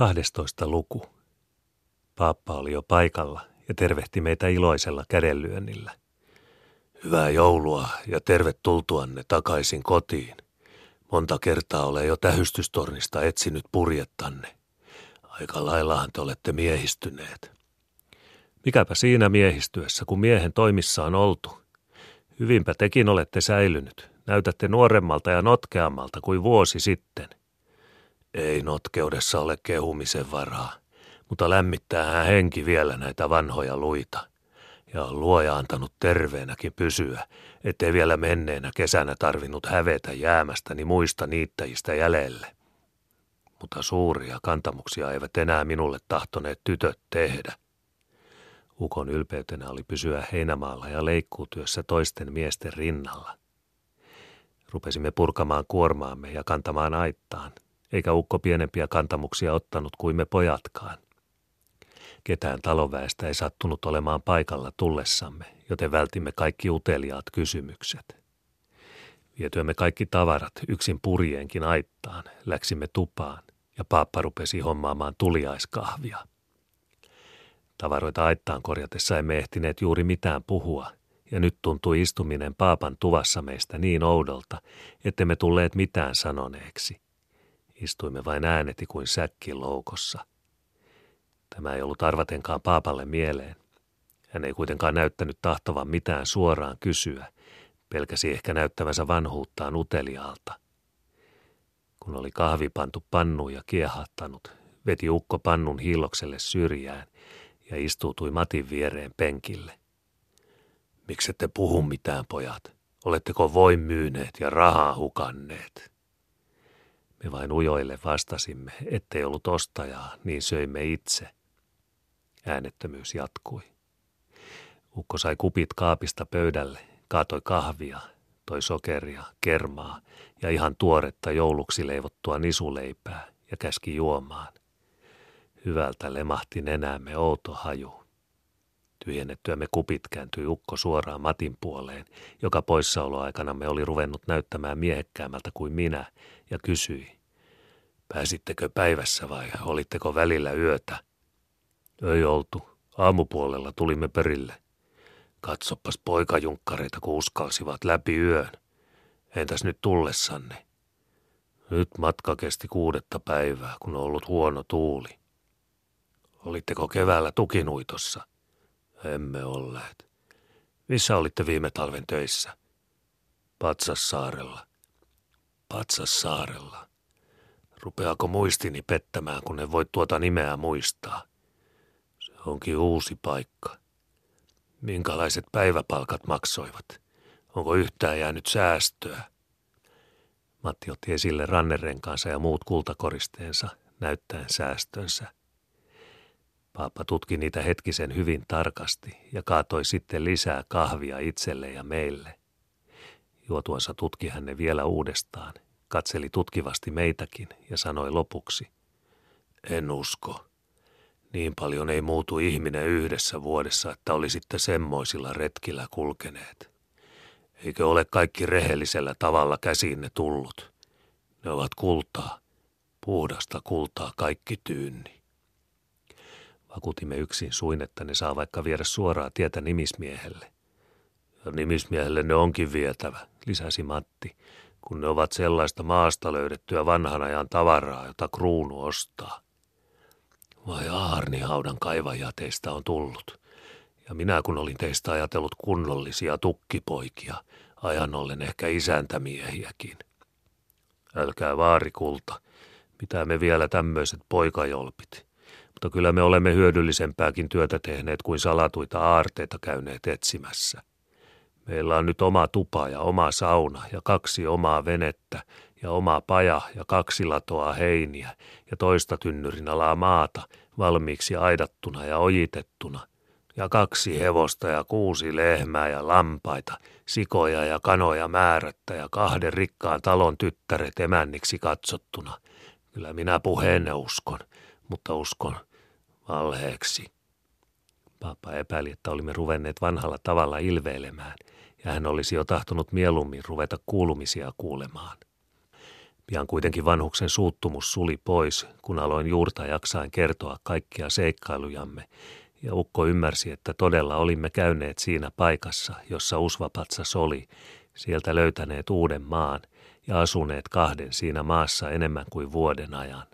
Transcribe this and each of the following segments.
12. luku. Paappa oli jo paikalla ja tervehti meitä iloisella kädenlyönnillä. Hyvää joulua ja tervetultuanne takaisin kotiin. Monta kertaa olen jo tähystystornista etsinyt purjettanne. Aika laillahan te olette miehistyneet. Mikäpä siinä miehistyessä, kun miehen toimissa on oltu. Hyvinpä tekin olette säilynyt. Näytätte nuoremmalta ja notkeammalta kuin vuosi sitten. Ei notkeudessa ole kehumisen varaa, mutta lämmittää henki vielä näitä vanhoja luita. Ja on luoja antanut terveenäkin pysyä, ettei vielä menneenä kesänä tarvinnut hävetä jäämästäni muista niittäjistä jäljelle. Mutta suuria kantamuksia eivät enää minulle tahtoneet tytöt tehdä. Ukon ylpeytenä oli pysyä heinämaalla ja leikkuutyössä toisten miesten rinnalla. Rupesimme purkamaan kuormaamme ja kantamaan aittaan, eikä ukko pienempiä kantamuksia ottanut kuin me pojatkaan. Ketään talonväestä ei sattunut olemaan paikalla tullessamme, joten vältimme kaikki uteliaat kysymykset. Vietyämme kaikki tavarat yksin purjeenkin aittaan, läksimme tupaan ja paappa rupesi hommaamaan tuliaiskahvia. Tavaroita aittaan korjatessa emme ehtineet juuri mitään puhua, ja nyt tuntui istuminen paapan tuvassa meistä niin oudolta, ettemme tulleet mitään sanoneeksi – Istuimme vain ääneti kuin säkki loukossa. Tämä ei ollut arvatenkaan paapalle mieleen. Hän ei kuitenkaan näyttänyt tahtovan mitään suoraan kysyä, pelkäsi ehkä näyttävänsä vanhuuttaan uteliaalta. Kun oli kahvi pantu pannuun ja kiehahtanut, veti ukko pannun hiilokselle syrjään ja istuutui Matin viereen penkille. Miksette puhu mitään, pojat? Oletteko voin myyneet ja rahaa hukanneet? Me vain ujoille vastasimme, ettei ollut ostajaa, niin söimme itse. Äänettömyys jatkui. Ukko sai kupit kaapista pöydälle, kaatoi kahvia, toi sokeria, kermaa ja ihan tuoretta jouluksi leivottua nisuleipää ja käski juomaan. Hyvältä lemahti nenäämme outo haju. Tyhjennettyämme kupit kääntyi ukko suoraan Matin puoleen, joka poissaoloaikana me oli ruvennut näyttämään miehekkäämältä kuin minä, ja kysyi. Pääsittekö päivässä vai olitteko välillä yötä? Ei oltu. Aamupuolella tulimme perille. Katsopas poikajunkkareita, kun uskalsivat läpi yön. Entäs nyt tullessanne? Nyt matka kesti kuudetta päivää, kun on ollut huono tuuli. Olitteko keväällä tukinuitossa? Emme olleet. Missä olitte viime talven töissä? Patsassaarella. Patsassaarella. Rupeako muistini pettämään, kun en voi tuota nimeä muistaa? Se onkin uusi paikka. Minkälaiset päiväpalkat maksoivat? Onko yhtään jäänyt säästöä? Matti otti esille rannerenkaansa ja muut kultakoristeensa, näyttäen säästönsä. Paappa tutki niitä hetkisen hyvin tarkasti ja kaatoi sitten lisää kahvia itselle ja meille. Juotuansa tutki hän ne vielä uudestaan, katseli tutkivasti meitäkin ja sanoi lopuksi. En usko. Niin paljon ei muutu ihminen yhdessä vuodessa, että olisitte semmoisilla retkillä kulkeneet. Eikö ole kaikki rehellisellä tavalla käsiinne tullut? Ne ovat kultaa, puhdasta kultaa kaikki tyynni. Vakuutimme yksin suin, että ne saa vaikka viedä suoraa tietä nimismiehelle. Ja nimismiehelle ne onkin vietävä, lisäsi Matti, kun ne ovat sellaista maasta löydettyä vanhan ajan tavaraa, jota kruunu ostaa. Vai aarnihaudan kaivaja teistä on tullut. Ja minä kun olin teistä ajatellut kunnollisia tukkipoikia, ajan ollen ehkä isäntämiehiäkin. Älkää vaarikulta, mitä me vielä tämmöiset poikajolpit. Mutta kyllä me olemme hyödyllisempääkin työtä tehneet kuin salatuita aarteita käyneet etsimässä. Meillä on nyt oma tupa ja oma sauna ja kaksi omaa venettä ja oma paja ja kaksi latoa heiniä ja toista tynnyrin alaa maata valmiiksi aidattuna ja ojitettuna ja kaksi hevosta ja kuusi lehmää ja lampaita, sikoja ja kanoja määrättä ja kahden rikkaan talon tyttäret emänniksi katsottuna. Kyllä minä puheenne uskon, mutta uskon valheeksi. Papa epäili, että olimme ruvenneet vanhalla tavalla ilveilemään, ja hän olisi jo tahtonut mieluummin ruveta kuulumisia kuulemaan. Pian kuitenkin vanhuksen suuttumus suli pois, kun aloin juurta jaksain kertoa kaikkia seikkailujamme, ja Ukko ymmärsi, että todella olimme käyneet siinä paikassa, jossa Usvapatsas oli, sieltä löytäneet uuden maan ja asuneet kahden siinä maassa enemmän kuin vuoden ajan.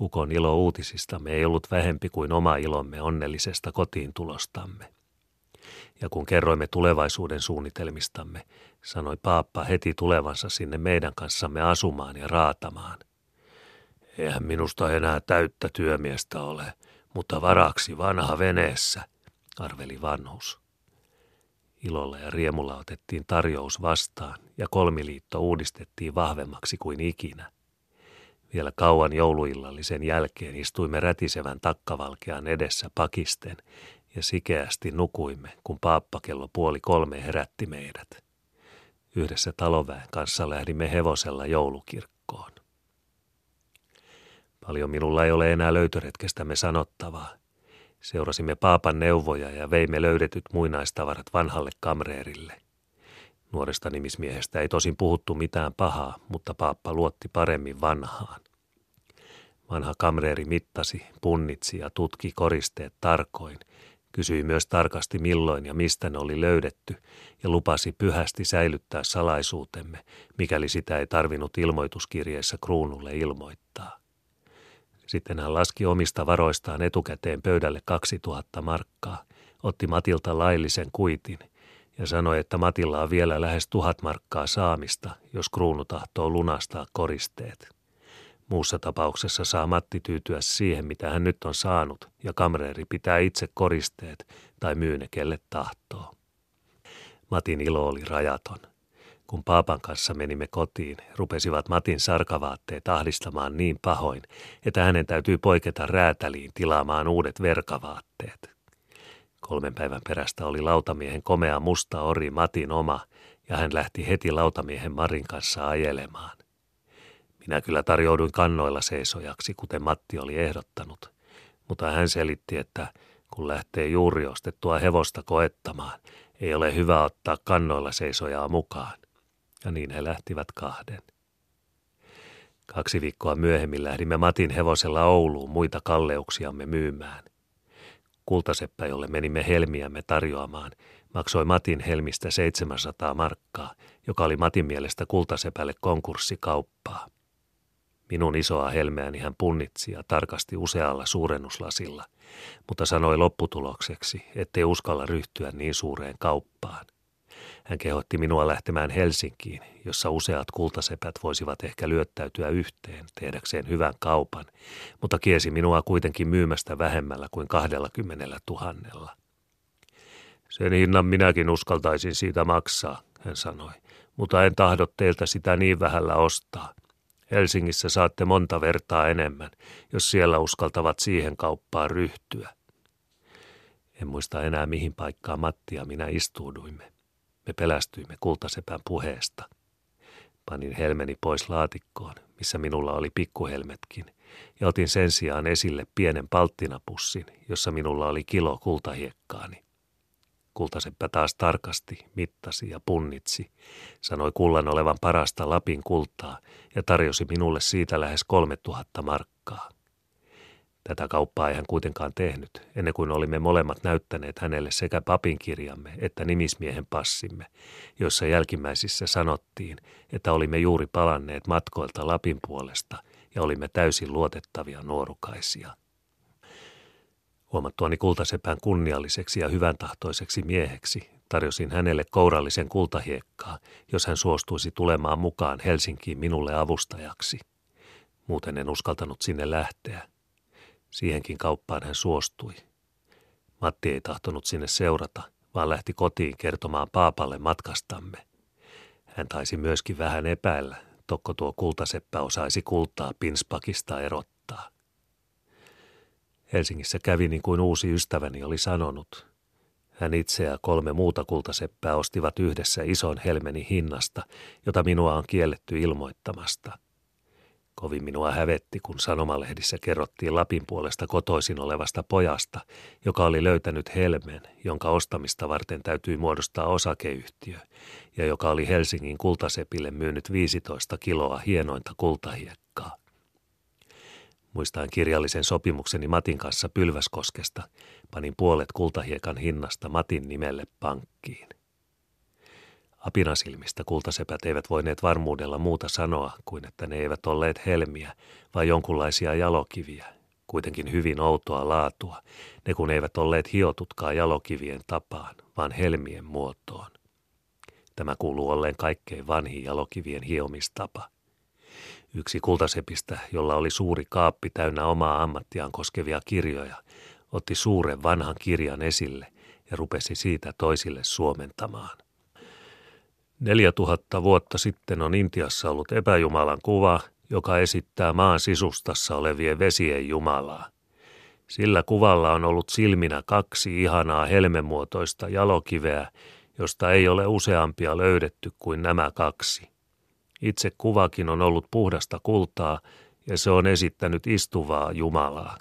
Ukon ilo uutisistamme ei ollut vähempi kuin oma ilomme onnellisesta kotiin tulostamme. Ja kun kerroimme tulevaisuuden suunnitelmistamme, sanoi Paappa heti tulevansa sinne meidän kanssamme asumaan ja raatamaan. Eihän minusta enää täyttä työmiestä ole, mutta varaksi vanha veneessä, arveli vanhus. Ilolla ja riemulla otettiin tarjous vastaan ja kolmiliitto uudistettiin vahvemmaksi kuin ikinä. Vielä kauan jouluillallisen jälkeen istuimme rätisevän takkavalkean edessä pakisten ja sikeästi nukuimme, kun paappakello puoli kolme herätti meidät. Yhdessä taloväen kanssa lähdimme hevosella joulukirkkoon. Paljon minulla ei ole enää löytöretkestämme sanottavaa. Seurasimme paapan neuvoja ja veimme löydetyt muinaistavarat vanhalle kamreerille. Nuoresta nimismiehestä ei tosin puhuttu mitään pahaa, mutta paappa luotti paremmin vanhaan. Vanha kamreeri mittasi, punnitsi ja tutki koristeet tarkoin, kysyi myös tarkasti milloin ja mistä ne oli löydetty ja lupasi pyhästi säilyttää salaisuutemme, mikäli sitä ei tarvinnut ilmoituskirjeessä kruunulle ilmoittaa. Sitten hän laski omista varoistaan etukäteen pöydälle 2000 markkaa, otti Matilta laillisen kuitin ja sanoi, että Matilla on vielä lähes tuhat markkaa saamista, jos kruunu tahtoo lunastaa koristeet. Muussa tapauksessa saa Matti tyytyä siihen, mitä hän nyt on saanut, ja kamreeri pitää itse koristeet tai myy ne kelle tahtoo. Matin ilo oli rajaton. Kun paapan kanssa menimme kotiin, rupesivat Matin sarkavaatteet ahdistamaan niin pahoin, että hänen täytyy poiketa räätäliin tilaamaan uudet verkavaatteet. Kolmen päivän perästä oli lautamiehen komea musta ori Matin oma, ja hän lähti heti lautamiehen Marin kanssa ajelemaan. Minä kyllä tarjouduin kannoilla seisojaksi, kuten Matti oli ehdottanut, mutta hän selitti, että kun lähtee juuri ostettua hevosta koettamaan, ei ole hyvä ottaa kannoilla seisojaa mukaan ja niin he lähtivät kahden. Kaksi viikkoa myöhemmin lähdimme Matin hevosella Ouluun muita kalleuksiamme myymään. Kultaseppä, jolle menimme helmiämme tarjoamaan, maksoi Matin helmistä 700 markkaa, joka oli Matin mielestä kultasepälle konkurssikauppaa. Minun isoa helmeäni hän punnitsi ja tarkasti usealla suurennuslasilla, mutta sanoi lopputulokseksi, ettei uskalla ryhtyä niin suureen kauppaan. Hän kehotti minua lähtemään Helsinkiin, jossa useat kultasepät voisivat ehkä lyöttäytyä yhteen tehdäkseen hyvän kaupan, mutta kiesi minua kuitenkin myymästä vähemmällä kuin kahdella kymmenellä tuhannella. Sen hinnan minäkin uskaltaisin siitä maksaa, hän sanoi, mutta en tahdo teiltä sitä niin vähällä ostaa. Helsingissä saatte monta vertaa enemmän, jos siellä uskaltavat siihen kauppaan ryhtyä. En muista enää mihin paikkaan Matti ja minä istuuduimme. Me pelästyimme kultasepän puheesta. Panin helmeni pois laatikkoon, missä minulla oli pikkuhelmetkin, ja otin sen sijaan esille pienen palttinapussin, jossa minulla oli kilo kultahiekkaani. Kultaseppä taas tarkasti, mittasi ja punnitsi, sanoi kullan olevan parasta Lapin kultaa ja tarjosi minulle siitä lähes kolme tuhatta markkaa. Tätä kauppaa ei hän kuitenkaan tehnyt, ennen kuin olimme molemmat näyttäneet hänelle sekä papinkirjamme että nimismiehen passimme, joissa jälkimmäisissä sanottiin, että olimme juuri palanneet matkoilta Lapin puolesta ja olimme täysin luotettavia nuorukaisia. Huomattuani kultasepän kunnialliseksi ja hyvän tahtoiseksi mieheksi, tarjosin hänelle kourallisen kultahiekkaa, jos hän suostuisi tulemaan mukaan Helsinkiin minulle avustajaksi. Muuten en uskaltanut sinne lähteä, Siihenkin kauppaan hän suostui. Matti ei tahtonut sinne seurata, vaan lähti kotiin kertomaan paapalle matkastamme. Hän taisi myöskin vähän epäillä, tokko tuo kultaseppä osaisi kultaa pinspakista erottaa. Helsingissä kävi niin kuin uusi ystäväni oli sanonut. Hän itse ja kolme muuta kultaseppää ostivat yhdessä ison helmeni hinnasta, jota minua on kielletty ilmoittamasta – Kovin minua hävetti, kun sanomalehdissä kerrottiin Lapin puolesta kotoisin olevasta pojasta, joka oli löytänyt helmen, jonka ostamista varten täytyi muodostaa osakeyhtiö, ja joka oli Helsingin kultasepille myynyt 15 kiloa hienointa kultahiekkaa. Muistan kirjallisen sopimukseni Matin kanssa Pylväskoskesta, panin puolet kultahiekan hinnasta Matin nimelle pankkiin. Apinasilmistä kultasepät eivät voineet varmuudella muuta sanoa kuin että ne eivät olleet helmiä, vai jonkunlaisia jalokiviä, kuitenkin hyvin outoa laatua, ne kun eivät olleet hiotutkaan jalokivien tapaan, vaan helmien muotoon. Tämä kuuluu olleen kaikkein vanhin jalokivien hiomistapa. Yksi kultasepistä, jolla oli suuri kaappi täynnä omaa ammattiaan koskevia kirjoja, otti suuren vanhan kirjan esille ja rupesi siitä toisille suomentamaan. Neljä tuhatta vuotta sitten on Intiassa ollut epäjumalan kuva, joka esittää maan sisustassa olevien vesien jumalaa. Sillä kuvalla on ollut silminä kaksi ihanaa helmemuotoista jalokiveä, josta ei ole useampia löydetty kuin nämä kaksi. Itse kuvakin on ollut puhdasta kultaa ja se on esittänyt istuvaa Jumalaa.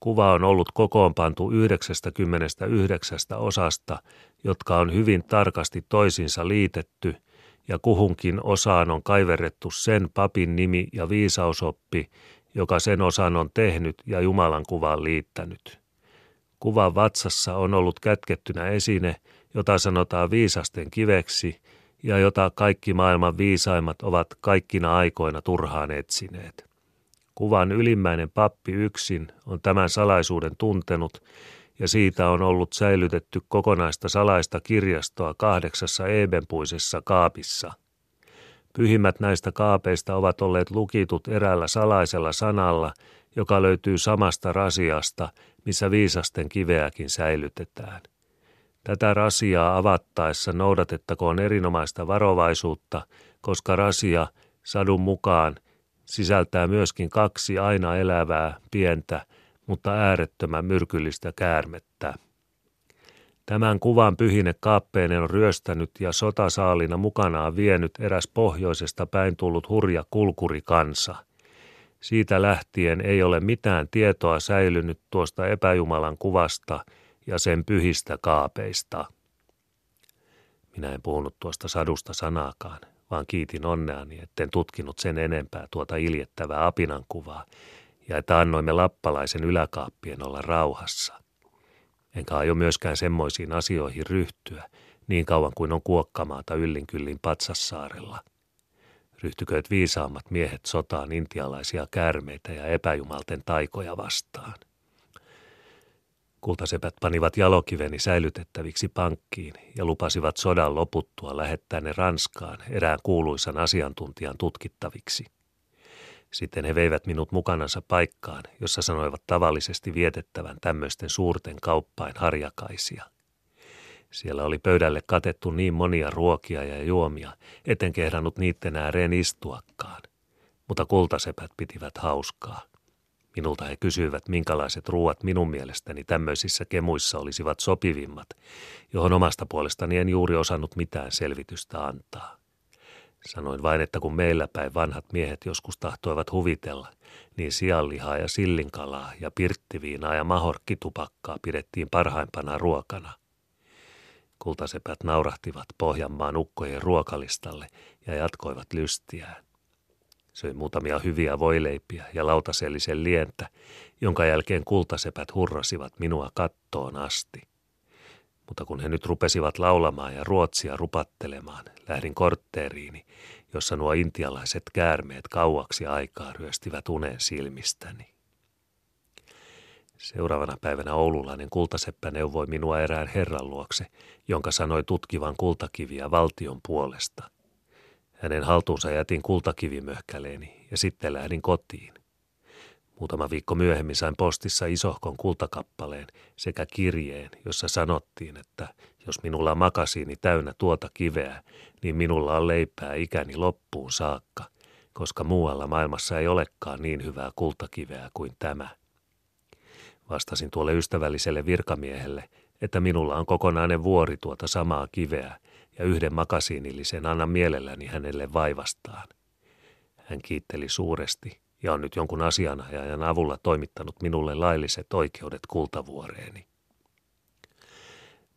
Kuva on ollut kokoonpantu 99 osasta, jotka on hyvin tarkasti toisinsa liitetty, ja kuhunkin osaan on kaiverrettu sen papin nimi ja viisausoppi, joka sen osan on tehnyt ja Jumalan kuvaan liittänyt. Kuvan vatsassa on ollut kätkettynä esine, jota sanotaan viisasten kiveksi ja jota kaikki maailman viisaimmat ovat kaikkina aikoina turhaan etsineet. Kuvan ylimmäinen pappi yksin on tämän salaisuuden tuntenut ja siitä on ollut säilytetty kokonaista salaista kirjastoa kahdeksassa ebenpuisessa kaapissa. Pyhimmät näistä kaapeista ovat olleet lukitut eräällä salaisella sanalla, joka löytyy samasta rasiasta, missä viisasten kiveäkin säilytetään. Tätä rasiaa avattaessa noudatettakoon erinomaista varovaisuutta, koska rasia, sadun mukaan, sisältää myöskin kaksi aina elävää, pientä, mutta äärettömän myrkyllistä käärmettä. Tämän kuvan pyhine kaappeinen on ryöstänyt ja sotasaalina mukanaan vienyt eräs pohjoisesta päin tullut hurja kulkurikansa. Siitä lähtien ei ole mitään tietoa säilynyt tuosta epäjumalan kuvasta ja sen pyhistä kaapeista. Minä en puhunut tuosta sadusta sanaakaan, vaan kiitin onneani, etten tutkinut sen enempää tuota iljettävää apinan kuvaa, ja että annoimme lappalaisen yläkaappien olla rauhassa. Enkä aio myöskään semmoisiin asioihin ryhtyä, niin kauan kuin on kuokkamaata yllinkyllin Patsassaarella. Ryhtykööt viisaammat miehet sotaan intialaisia käärmeitä ja epäjumalten taikoja vastaan. Kultasepät panivat jalokiveni säilytettäviksi pankkiin ja lupasivat sodan loputtua lähettää ne Ranskaan erään kuuluisan asiantuntijan tutkittaviksi. Sitten he veivät minut mukanansa paikkaan, jossa sanoivat tavallisesti vietettävän tämmöisten suurten kauppain harjakaisia. Siellä oli pöydälle katettu niin monia ruokia ja juomia, etten kehdannut niiden ääreen istuakaan. Mutta kultasepät pitivät hauskaa. Minulta he kysyivät, minkälaiset ruuat minun mielestäni tämmöisissä kemuissa olisivat sopivimmat, johon omasta puolestani en juuri osannut mitään selvitystä antaa. Sanoin vain, että kun meillä päin vanhat miehet joskus tahtoivat huvitella, niin sianlihaa ja sillinkalaa ja pirttiviinaa ja mahorkkitupakkaa pidettiin parhaimpana ruokana. Kultasepät naurahtivat Pohjanmaan ukkojen ruokalistalle ja jatkoivat lystiään. Söin muutamia hyviä voileipiä ja lautasellisen lientä, jonka jälkeen kultasepät hurrasivat minua kattoon asti. Mutta kun he nyt rupesivat laulamaan ja ruotsia rupattelemaan, lähdin kortteeriini, jossa nuo intialaiset käärmeet kauaksi aikaa ryöstivät unen silmistäni. Seuraavana päivänä oululainen kultaseppä neuvoi minua erään herran luokse, jonka sanoi tutkivan kultakiviä valtion puolesta – hänen haltuunsa jätin kultakivimöhkäleeni ja sitten lähdin kotiin. Muutama viikko myöhemmin sain postissa isohkon kultakappaleen sekä kirjeen, jossa sanottiin, että jos minulla on makasiini täynnä tuota kiveä, niin minulla on leipää ikäni loppuun saakka, koska muualla maailmassa ei olekaan niin hyvää kultakiveä kuin tämä. Vastasin tuolle ystävälliselle virkamiehelle, että minulla on kokonainen vuori tuota samaa kiveä – ja yhden makasiinillisen annan mielelläni hänelle vaivastaan. Hän kiitteli suuresti ja on nyt jonkun asianajajan avulla toimittanut minulle lailliset oikeudet kultavuoreeni.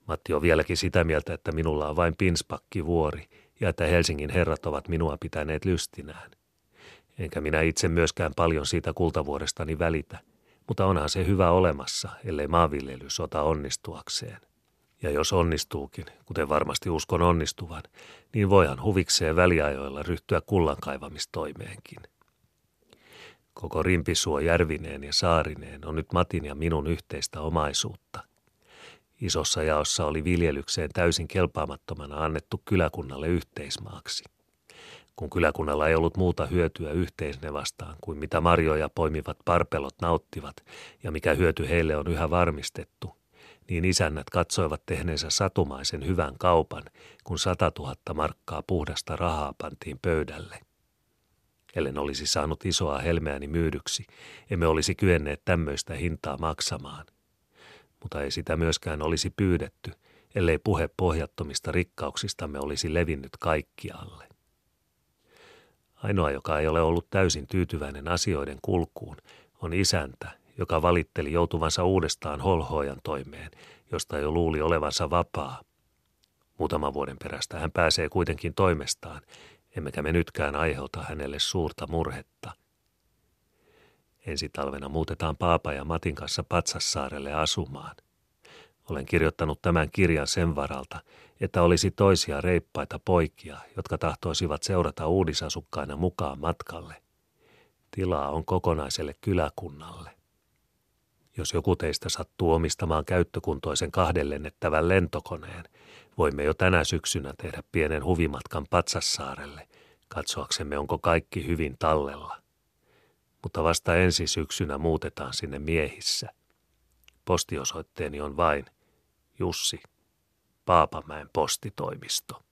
Matti on vieläkin sitä mieltä, että minulla on vain pinspakkivuori ja että Helsingin herrat ovat minua pitäneet lystinään. Enkä minä itse myöskään paljon siitä kultavuorestani välitä, mutta onhan se hyvä olemassa, ellei maanviljely sota onnistuakseen. Ja jos onnistuukin, kuten varmasti uskon onnistuvan, niin voihan huvikseen väliajoilla ryhtyä kullankaivamistoimeenkin. Koko Rimpisuo järvineen ja saarineen on nyt Matin ja minun yhteistä omaisuutta. Isossa jaossa oli viljelykseen täysin kelpaamattomana annettu kyläkunnalle yhteismaaksi. Kun kyläkunnalla ei ollut muuta hyötyä yhteisne vastaan kuin mitä marjoja poimivat parpelot nauttivat ja mikä hyöty heille on yhä varmistettu, niin isännät katsoivat tehneensä satumaisen hyvän kaupan, kun sata tuhatta markkaa puhdasta rahaa pantiin pöydälle. Ellen olisi saanut isoa helmeäni myydyksi, emme olisi kyenneet tämmöistä hintaa maksamaan. Mutta ei sitä myöskään olisi pyydetty, ellei puhe pohjattomista rikkauksistamme olisi levinnyt kaikkialle. Ainoa, joka ei ole ollut täysin tyytyväinen asioiden kulkuun, on isäntä, joka valitteli joutuvansa uudestaan holhoajan toimeen, josta jo luuli olevansa vapaa. Muutaman vuoden perästä hän pääsee kuitenkin toimestaan, emmekä me nytkään aiheuta hänelle suurta murhetta. Ensi talvena muutetaan Paapa ja Matin kanssa Patsassaarelle asumaan. Olen kirjoittanut tämän kirjan sen varalta, että olisi toisia reippaita poikia, jotka tahtoisivat seurata uudisasukkaina mukaan matkalle. Tilaa on kokonaiselle kyläkunnalle. Jos joku teistä sattuu omistamaan käyttökuntoisen kahdenlennettävän lentokoneen, voimme jo tänä syksynä tehdä pienen huvimatkan Patsassaarelle, katsoaksemme onko kaikki hyvin tallella. Mutta vasta ensi syksynä muutetaan sinne miehissä. Postiosoitteeni on vain Jussi, Paapamäen postitoimisto.